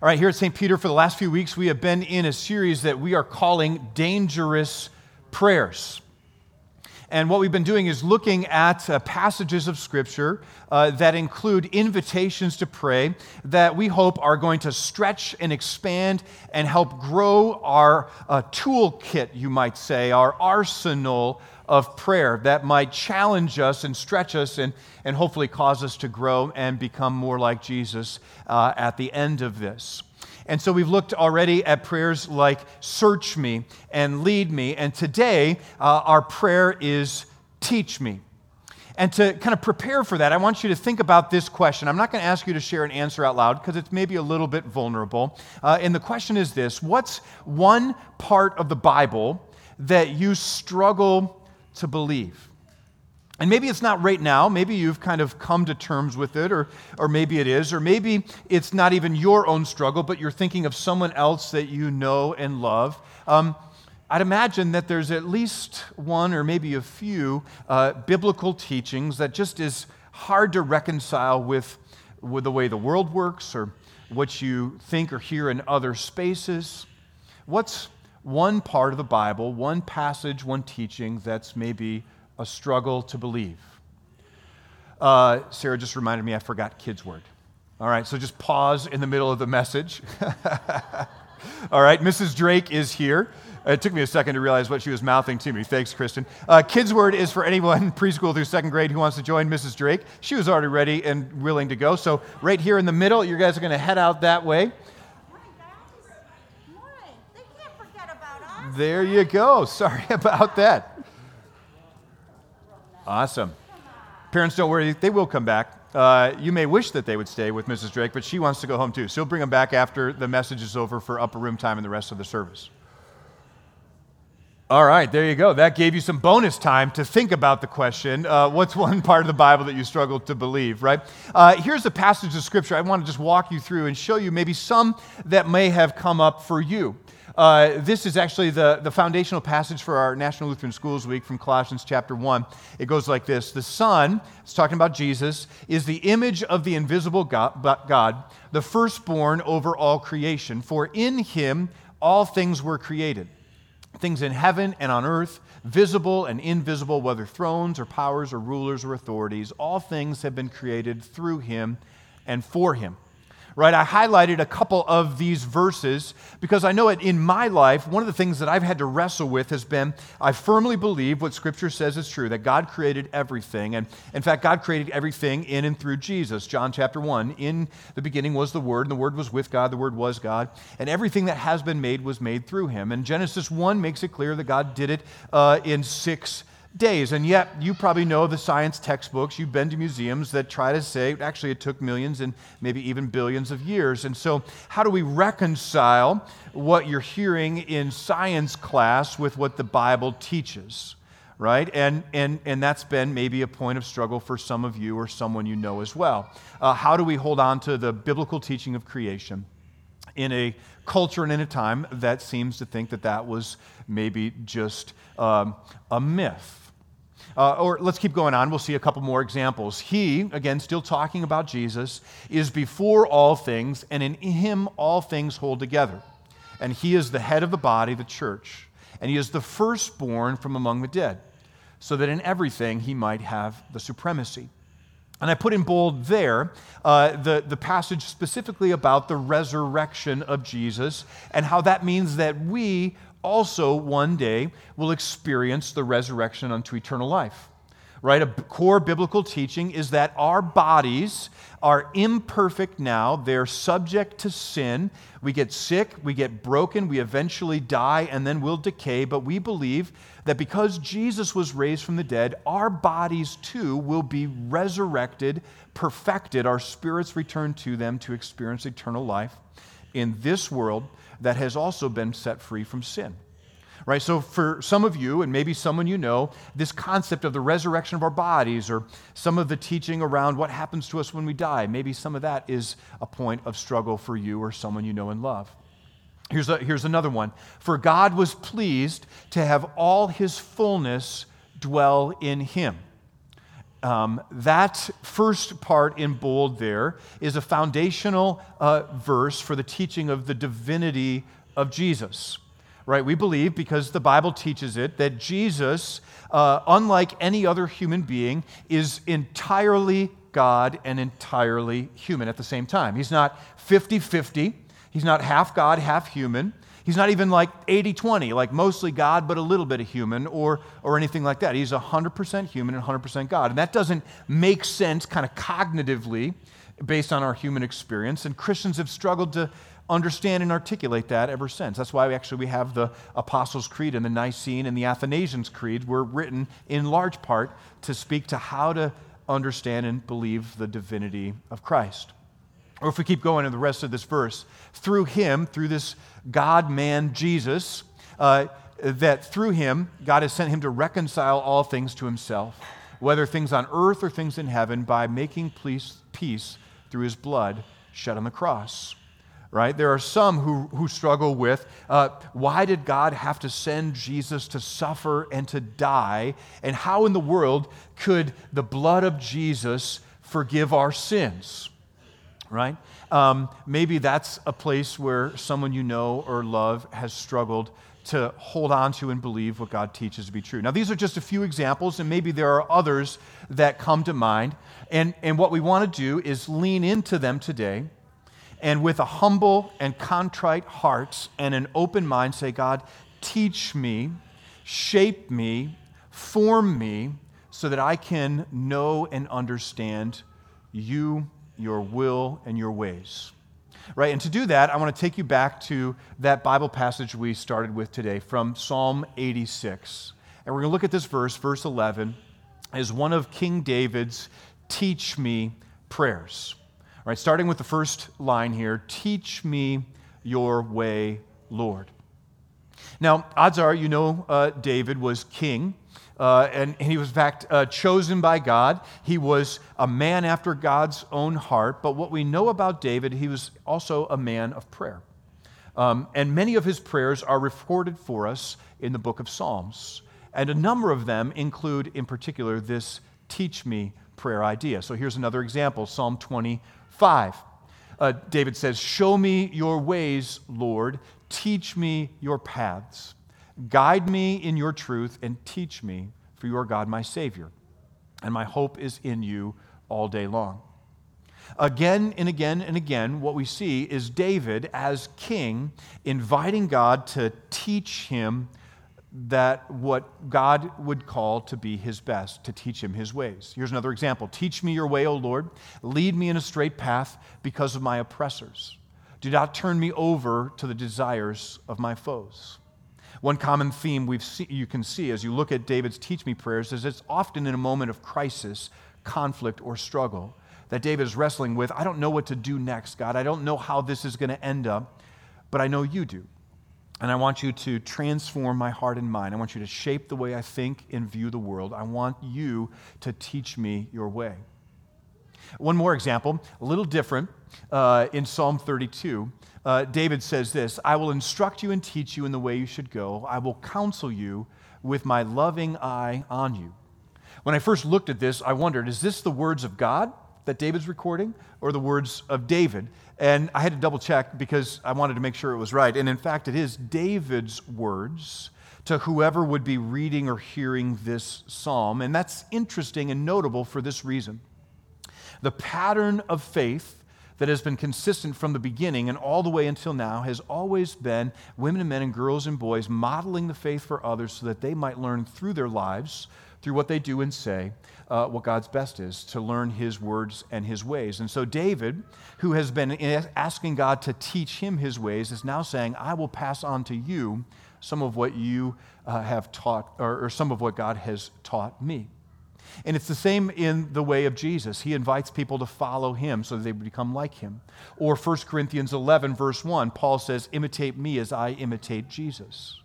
All right, here at St. Peter, for the last few weeks, we have been in a series that we are calling Dangerous Prayers. And what we've been doing is looking at uh, passages of Scripture uh, that include invitations to pray that we hope are going to stretch and expand and help grow our uh, toolkit, you might say, our arsenal of prayer that might challenge us and stretch us and, and hopefully cause us to grow and become more like Jesus uh, at the end of this. And so we've looked already at prayers like search me and lead me. And today, uh, our prayer is teach me. And to kind of prepare for that, I want you to think about this question. I'm not going to ask you to share an answer out loud because it's maybe a little bit vulnerable. Uh, and the question is this What's one part of the Bible that you struggle to believe. And maybe it's not right now. Maybe you've kind of come to terms with it, or, or maybe it is, or maybe it's not even your own struggle, but you're thinking of someone else that you know and love. Um, I'd imagine that there's at least one or maybe a few uh, biblical teachings that just is hard to reconcile with, with the way the world works or what you think or hear in other spaces. What's one part of the Bible, one passage, one teaching that's maybe a struggle to believe. Uh, Sarah just reminded me I forgot kids' word. All right, so just pause in the middle of the message. All right, Mrs. Drake is here. It took me a second to realize what she was mouthing to me. Thanks, Kristen. Uh, kids' Word is for anyone preschool through second grade who wants to join Mrs. Drake. She was already ready and willing to go. So, right here in the middle, you guys are going to head out that way. There you go. Sorry about that. Awesome. Parents, don't worry, they will come back. Uh, you may wish that they would stay with Mrs. Drake, but she wants to go home too. So we'll bring them back after the message is over for upper room time and the rest of the service. All right, there you go. That gave you some bonus time to think about the question uh, what's one part of the Bible that you struggle to believe, right? Uh, here's a passage of Scripture I want to just walk you through and show you maybe some that may have come up for you. Uh, this is actually the, the foundational passage for our National Lutheran Schools Week from Colossians chapter 1. It goes like this The Son, it's talking about Jesus, is the image of the invisible God, God, the firstborn over all creation. For in him all things were created things in heaven and on earth, visible and invisible, whether thrones or powers or rulers or authorities, all things have been created through him and for him right? I highlighted a couple of these verses because I know it in my life, one of the things that I've had to wrestle with has been I firmly believe what Scripture says is true, that God created everything. And in fact, God created everything in and through Jesus. John chapter 1 In the beginning was the Word, and the Word was with God, the Word was God, and everything that has been made was made through Him. And Genesis 1 makes it clear that God did it uh, in six days. And yet, you probably know the science textbooks. You've been to museums that try to say, actually, it took millions and maybe even billions of years. And so, how do we reconcile what you're hearing in science class with what the Bible teaches? Right? And, and, and that's been maybe a point of struggle for some of you or someone you know as well. Uh, how do we hold on to the biblical teaching of creation in a culture and in a time that seems to think that that was maybe just um, a myth? Uh, or let's keep going on. We'll see a couple more examples. He, again, still talking about Jesus, is before all things, and in him all things hold together. And he is the head of the body, the church. And he is the firstborn from among the dead, so that in everything he might have the supremacy. And I put in bold there uh, the, the passage specifically about the resurrection of Jesus and how that means that we also one day will experience the resurrection unto eternal life. Right? A core biblical teaching is that our bodies are imperfect now. They're subject to sin. We get sick, we get broken, we eventually die, and then we'll decay. But we believe that because Jesus was raised from the dead, our bodies too will be resurrected, perfected, our spirits return to them to experience eternal life in this world that has also been set free from sin. Right? So, for some of you, and maybe someone you know, this concept of the resurrection of our bodies, or some of the teaching around what happens to us when we die, maybe some of that is a point of struggle for you or someone you know and love. Here's, a, here's another one. For God was pleased to have all his fullness dwell in him um, that first part in bold there is a foundational uh, verse for the teaching of the divinity of Jesus. Right? We believe, because the Bible teaches it, that Jesus, uh, unlike any other human being, is entirely God and entirely human at the same time. He's not 50 50, he's not half God, half human. He's not even like 80 20, like mostly God, but a little bit of human or, or anything like that. He's 100% human and 100% God. And that doesn't make sense kind of cognitively based on our human experience. And Christians have struggled to understand and articulate that ever since. That's why we actually we have the Apostles' Creed and the Nicene and the Athanasians' Creed were written in large part to speak to how to understand and believe the divinity of Christ. Or if we keep going in the rest of this verse, through him, through this God man Jesus, uh, that through him, God has sent him to reconcile all things to himself, whether things on earth or things in heaven, by making peace, peace through his blood shed on the cross. Right? There are some who, who struggle with uh, why did God have to send Jesus to suffer and to die? And how in the world could the blood of Jesus forgive our sins? Right? Um, maybe that's a place where someone you know or love has struggled to hold on to and believe what God teaches to be true. Now, these are just a few examples, and maybe there are others that come to mind. And, and what we want to do is lean into them today and with a humble and contrite heart and an open mind say, God, teach me, shape me, form me so that I can know and understand you your will, and your ways. Right? And to do that, I want to take you back to that Bible passage we started with today from Psalm 86. And we're going to look at this verse, verse 11, as one of King David's teach me prayers. All right, starting with the first line here Teach me your way, Lord. Now, odds are you know uh, David was king uh, and, and, he was, in fact, uh, chosen by God. He was a man after God's own heart. But what we know about David, he was also a man of prayer. Um, and many of his prayers are recorded for us in the book of Psalms. And a number of them include, in particular, this teach me prayer idea. So here's another example Psalm 25. Uh, David says, Show me your ways, Lord. Teach me your paths. Guide me in your truth and teach me, for you are God, my Savior. And my hope is in you all day long. Again and again and again, what we see is David as king inviting God to teach him that what God would call to be his best, to teach him his ways. Here's another example Teach me your way, O Lord. Lead me in a straight path because of my oppressors. Do not turn me over to the desires of my foes. One common theme we've see, you can see as you look at David's teach me prayers is it's often in a moment of crisis, conflict, or struggle that David is wrestling with. I don't know what to do next, God. I don't know how this is going to end up, but I know you do. And I want you to transform my heart and mind. I want you to shape the way I think and view the world. I want you to teach me your way. One more example, a little different, uh, in Psalm 32 uh, David says this I will instruct you and teach you in the way you should go. I will counsel you with my loving eye on you. When I first looked at this, I wondered is this the words of God that David's recording or the words of David? And I had to double check because I wanted to make sure it was right. And in fact, it is David's words to whoever would be reading or hearing this psalm. And that's interesting and notable for this reason. The pattern of faith that has been consistent from the beginning and all the way until now has always been women and men and girls and boys modeling the faith for others so that they might learn through their lives, through what they do and say, uh, what God's best is, to learn His words and His ways. And so David, who has been asking God to teach him His ways, is now saying, I will pass on to you some of what you uh, have taught, or, or some of what God has taught me. And it's the same in the way of Jesus. He invites people to follow him so that they become like him. Or 1 Corinthians 11, verse 1, Paul says, Imitate me as I imitate Jesus.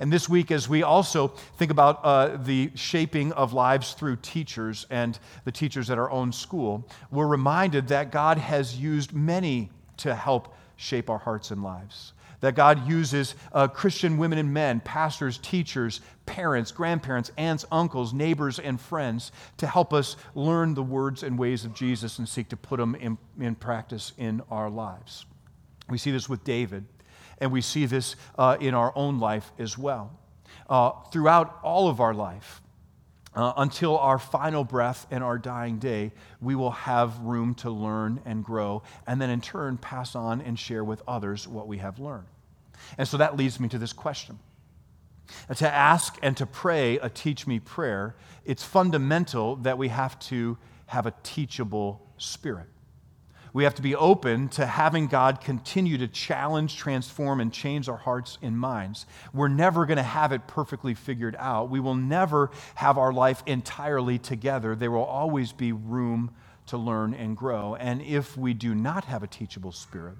And this week, as we also think about uh, the shaping of lives through teachers and the teachers at our own school, we're reminded that God has used many to help shape our hearts and lives that God uses uh, Christian women and men, pastors, teachers, parents, grandparents, aunts, uncles, neighbors, and friends to help us learn the words and ways of Jesus and seek to put them in, in practice in our lives. We see this with David, and we see this uh, in our own life as well. Uh, throughout all of our life, uh, until our final breath and our dying day, we will have room to learn and grow, and then in turn pass on and share with others what we have learned. And so that leads me to this question. To ask and to pray a teach me prayer, it's fundamental that we have to have a teachable spirit. We have to be open to having God continue to challenge, transform, and change our hearts and minds. We're never going to have it perfectly figured out. We will never have our life entirely together. There will always be room to learn and grow. And if we do not have a teachable spirit,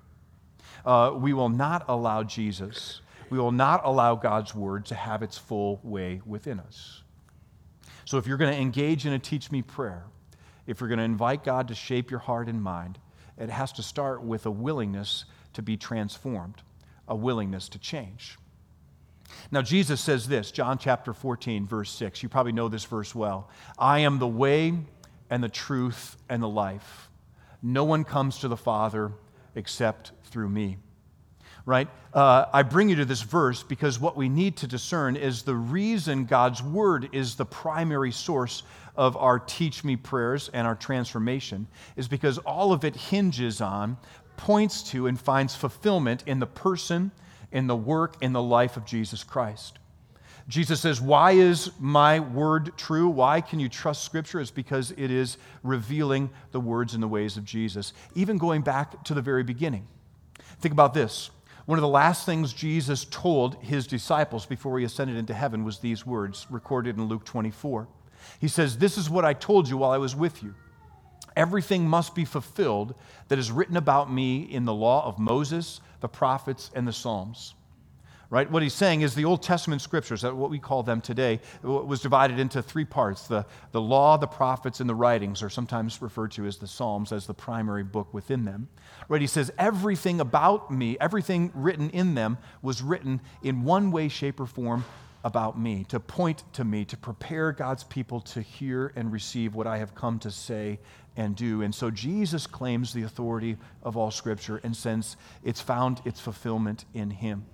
uh, we will not allow Jesus, we will not allow God's word to have its full way within us. So if you're going to engage in a teach me prayer, if you're going to invite God to shape your heart and mind, it has to start with a willingness to be transformed, a willingness to change. Now, Jesus says this, John chapter 14, verse 6. You probably know this verse well. I am the way and the truth and the life. No one comes to the Father except through me. Right? Uh, I bring you to this verse because what we need to discern is the reason God's word is the primary source of our teach me prayers and our transformation is because all of it hinges on, points to, and finds fulfillment in the person, in the work, in the life of Jesus Christ. Jesus says, Why is my word true? Why can you trust Scripture? It's because it is revealing the words and the ways of Jesus, even going back to the very beginning. Think about this. One of the last things Jesus told his disciples before he ascended into heaven was these words recorded in Luke 24. He says, This is what I told you while I was with you. Everything must be fulfilled that is written about me in the law of Moses, the prophets, and the Psalms. Right? What he's saying is the Old Testament scriptures, what we call them today, was divided into three parts the, the law, the prophets, and the writings, or sometimes referred to as the Psalms, as the primary book within them. Right? He says, everything about me, everything written in them, was written in one way, shape, or form about me, to point to me, to prepare God's people to hear and receive what I have come to say and do. And so Jesus claims the authority of all Scripture and since it's found its fulfillment in Him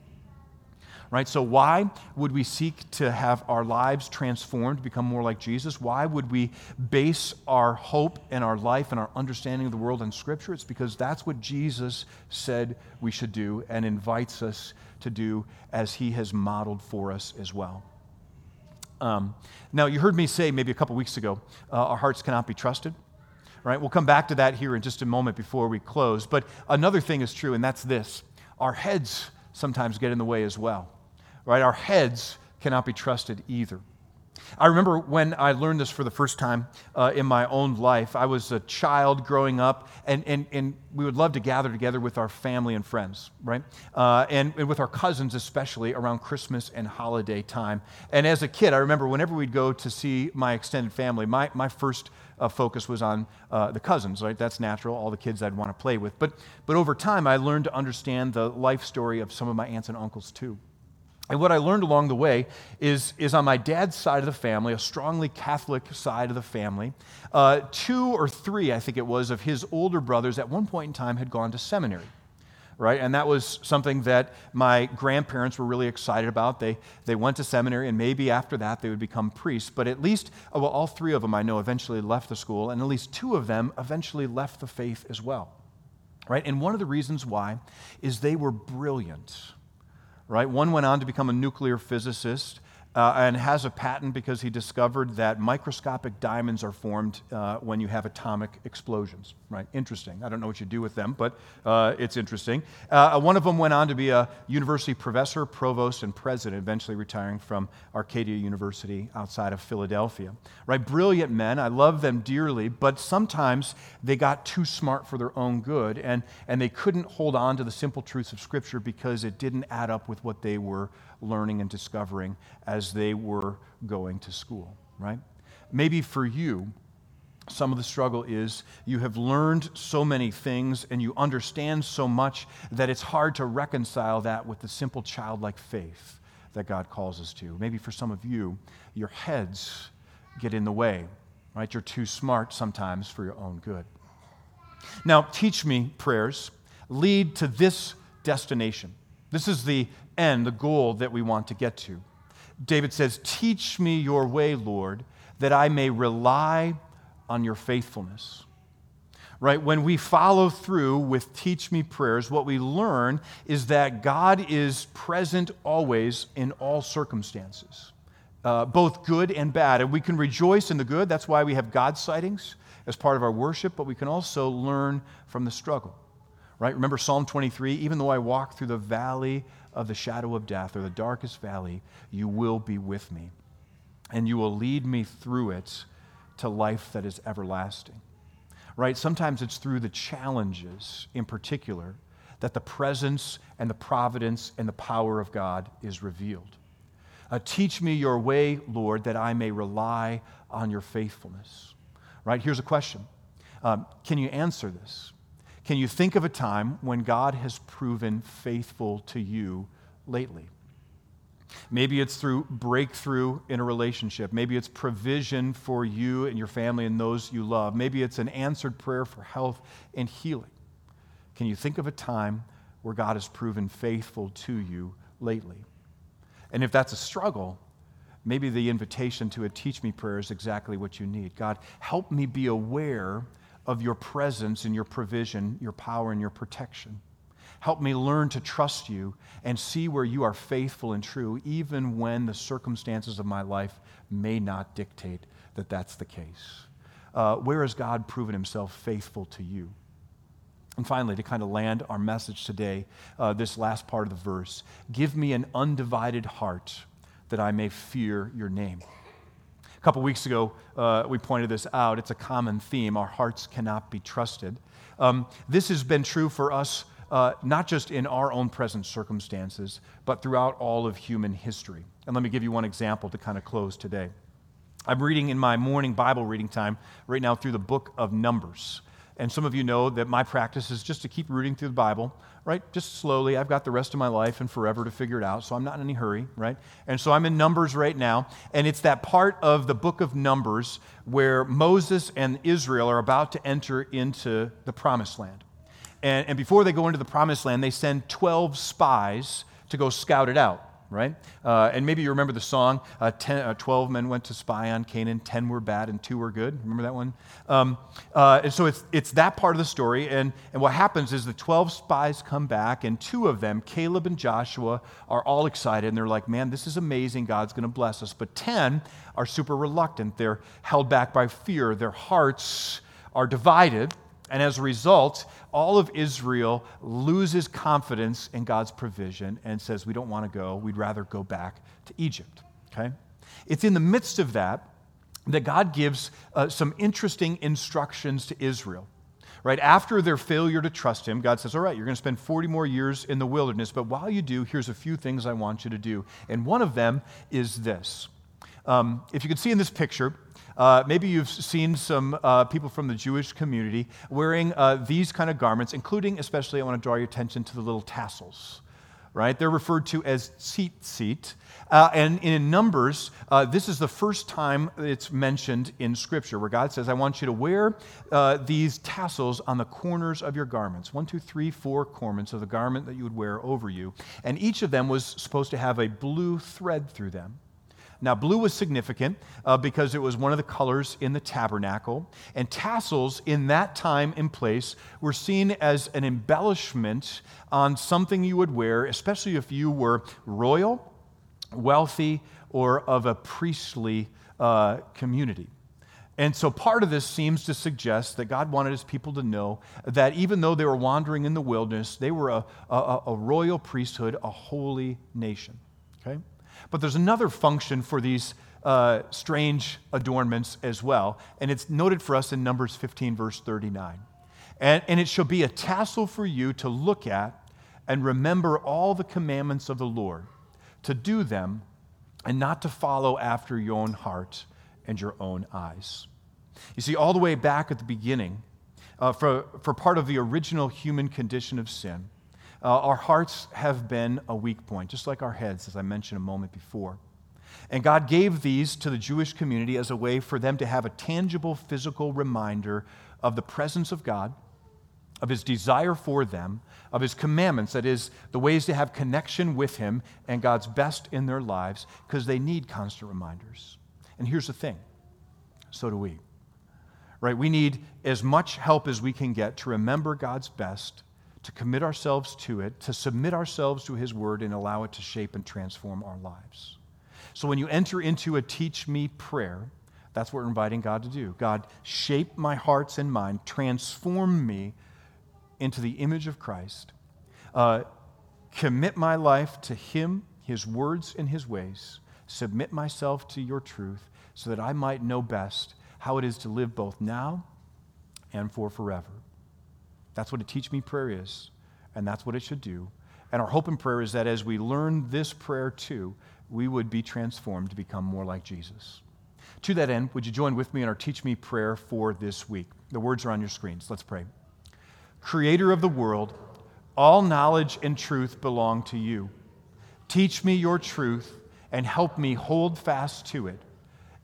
right? So, why would we seek to have our lives transformed, become more like Jesus? Why would we base our hope and our life and our understanding of the world on Scripture? It's because that's what Jesus said we should do and invites us to do as he has modeled for us as well. Um, now, you heard me say maybe a couple weeks ago, uh, our hearts cannot be trusted. Right? We'll come back to that here in just a moment before we close. But another thing is true, and that's this our heads sometimes get in the way as well right? Our heads cannot be trusted either. I remember when I learned this for the first time uh, in my own life. I was a child growing up, and, and, and we would love to gather together with our family and friends, right? Uh, and, and with our cousins, especially around Christmas and holiday time. And as a kid, I remember whenever we'd go to see my extended family, my, my first uh, focus was on uh, the cousins, right? That's natural, all the kids I'd want to play with. But, but over time, I learned to understand the life story of some of my aunts and uncles too. And what I learned along the way is, is on my dad's side of the family, a strongly Catholic side of the family, uh, two or three, I think it was, of his older brothers at one point in time had gone to seminary. Right? And that was something that my grandparents were really excited about. They, they went to seminary, and maybe after that they would become priests. But at least, uh, well, all three of them I know eventually left the school, and at least two of them eventually left the faith as well. Right? And one of the reasons why is they were brilliant right? One went on to become a nuclear physicist uh, and has a patent because he discovered that microscopic diamonds are formed uh, when you have atomic explosions. Right? Interesting. I don't know what you do with them, but uh, it's interesting. Uh, one of them went on to be a university professor, provost, and president, eventually retiring from Arcadia University outside of Philadelphia. Right? Brilliant men. I love them dearly, but sometimes they got too smart for their own good, and, and they couldn't hold on to the simple truths of Scripture because it didn't add up with what they were learning and discovering as they were going to school, right? Maybe for you, Some of the struggle is you have learned so many things and you understand so much that it's hard to reconcile that with the simple childlike faith that God calls us to. Maybe for some of you, your heads get in the way, right? You're too smart sometimes for your own good. Now, teach me prayers lead to this destination. This is the end, the goal that we want to get to. David says, Teach me your way, Lord, that I may rely on your faithfulness. Right? When we follow through with teach me prayers, what we learn is that God is present always in all circumstances, uh, both good and bad. And we can rejoice in the good. That's why we have God sightings as part of our worship, but we can also learn from the struggle. Right? Remember Psalm 23 even though I walk through the valley of the shadow of death or the darkest valley, you will be with me, and you will lead me through it to life that is everlasting. Right? Sometimes it's through the challenges in particular that the presence and the providence and the power of God is revealed. Uh, teach me your way, Lord, that I may rely on your faithfulness. Right? Here's a question um, Can you answer this? Can you think of a time when God has proven faithful to you lately? Maybe it's through breakthrough in a relationship. Maybe it's provision for you and your family and those you love. Maybe it's an answered prayer for health and healing. Can you think of a time where God has proven faithful to you lately? And if that's a struggle, maybe the invitation to a teach me prayer is exactly what you need. God, help me be aware of your presence and your provision, your power and your protection. Help me learn to trust you and see where you are faithful and true, even when the circumstances of my life may not dictate that that's the case. Uh, where has God proven himself faithful to you? And finally, to kind of land our message today, uh, this last part of the verse give me an undivided heart that I may fear your name. Couple weeks ago, uh, we pointed this out. It's a common theme. Our hearts cannot be trusted. Um, this has been true for us uh, not just in our own present circumstances, but throughout all of human history. And let me give you one example to kind of close today. I'm reading in my morning Bible reading time right now through the book of Numbers. And some of you know that my practice is just to keep reading through the Bible, right? Just slowly. I've got the rest of my life and forever to figure it out, so I'm not in any hurry, right? And so I'm in Numbers right now, and it's that part of the book of Numbers where Moses and Israel are about to enter into the promised land. And, and before they go into the promised land, they send 12 spies to go scout it out right? Uh, and maybe you remember the song uh, ten, uh, 12 men went to spy on Canaan, 10 were bad, and 2 were good. Remember that one? Um, uh, and so it's, it's that part of the story. And, and what happens is the 12 spies come back, and two of them, Caleb and Joshua, are all excited. And they're like, man, this is amazing. God's going to bless us. But 10 are super reluctant. They're held back by fear. Their hearts are divided. And as a result, all of Israel loses confidence in God's provision and says, We don't want to go. We'd rather go back to Egypt. Okay? It's in the midst of that that God gives uh, some interesting instructions to Israel. Right after their failure to trust Him, God says, All right, you're going to spend 40 more years in the wilderness, but while you do, here's a few things I want you to do. And one of them is this. Um, if you can see in this picture, uh, maybe you've seen some uh, people from the Jewish community wearing uh, these kind of garments, including, especially, I want to draw your attention to the little tassels, right? They're referred to as tzitzit. Uh, and in Numbers, uh, this is the first time it's mentioned in Scripture where God says, I want you to wear uh, these tassels on the corners of your garments. One, two, three, four corners of the garment that you would wear over you. And each of them was supposed to have a blue thread through them. Now, blue was significant uh, because it was one of the colors in the tabernacle, and tassels in that time and place were seen as an embellishment on something you would wear, especially if you were royal, wealthy, or of a priestly uh, community. And so part of this seems to suggest that God wanted his people to know that even though they were wandering in the wilderness, they were a, a, a royal priesthood, a holy nation. Okay? But there's another function for these uh, strange adornments as well, and it's noted for us in Numbers 15, verse 39. And, and it shall be a tassel for you to look at and remember all the commandments of the Lord, to do them and not to follow after your own heart and your own eyes. You see, all the way back at the beginning, uh, for, for part of the original human condition of sin, uh, our hearts have been a weak point, just like our heads, as I mentioned a moment before. And God gave these to the Jewish community as a way for them to have a tangible physical reminder of the presence of God, of His desire for them, of His commandments, that is, the ways to have connection with Him and God's best in their lives, because they need constant reminders. And here's the thing so do we. Right? We need as much help as we can get to remember God's best, to commit ourselves to it, to submit ourselves to His Word, and allow it to shape and transform our lives. So when you enter into a teach me prayer, that's what we're inviting God to do. God, shape my hearts and mind, transform me into the image of Christ, uh, commit my life to Him, His words, and His ways, submit myself to your truth so that I might know best how it is to live both now and for forever. That's what a teach me prayer is, and that's what it should do. And our hope and prayer is that as we learn this prayer too, we would be transformed to become more like Jesus. To that end, would you join with me in our Teach Me prayer for this week? The words are on your screens. Let's pray. Creator of the world, all knowledge and truth belong to you. Teach me your truth and help me hold fast to it,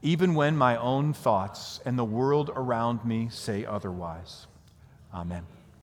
even when my own thoughts and the world around me say otherwise. Amen.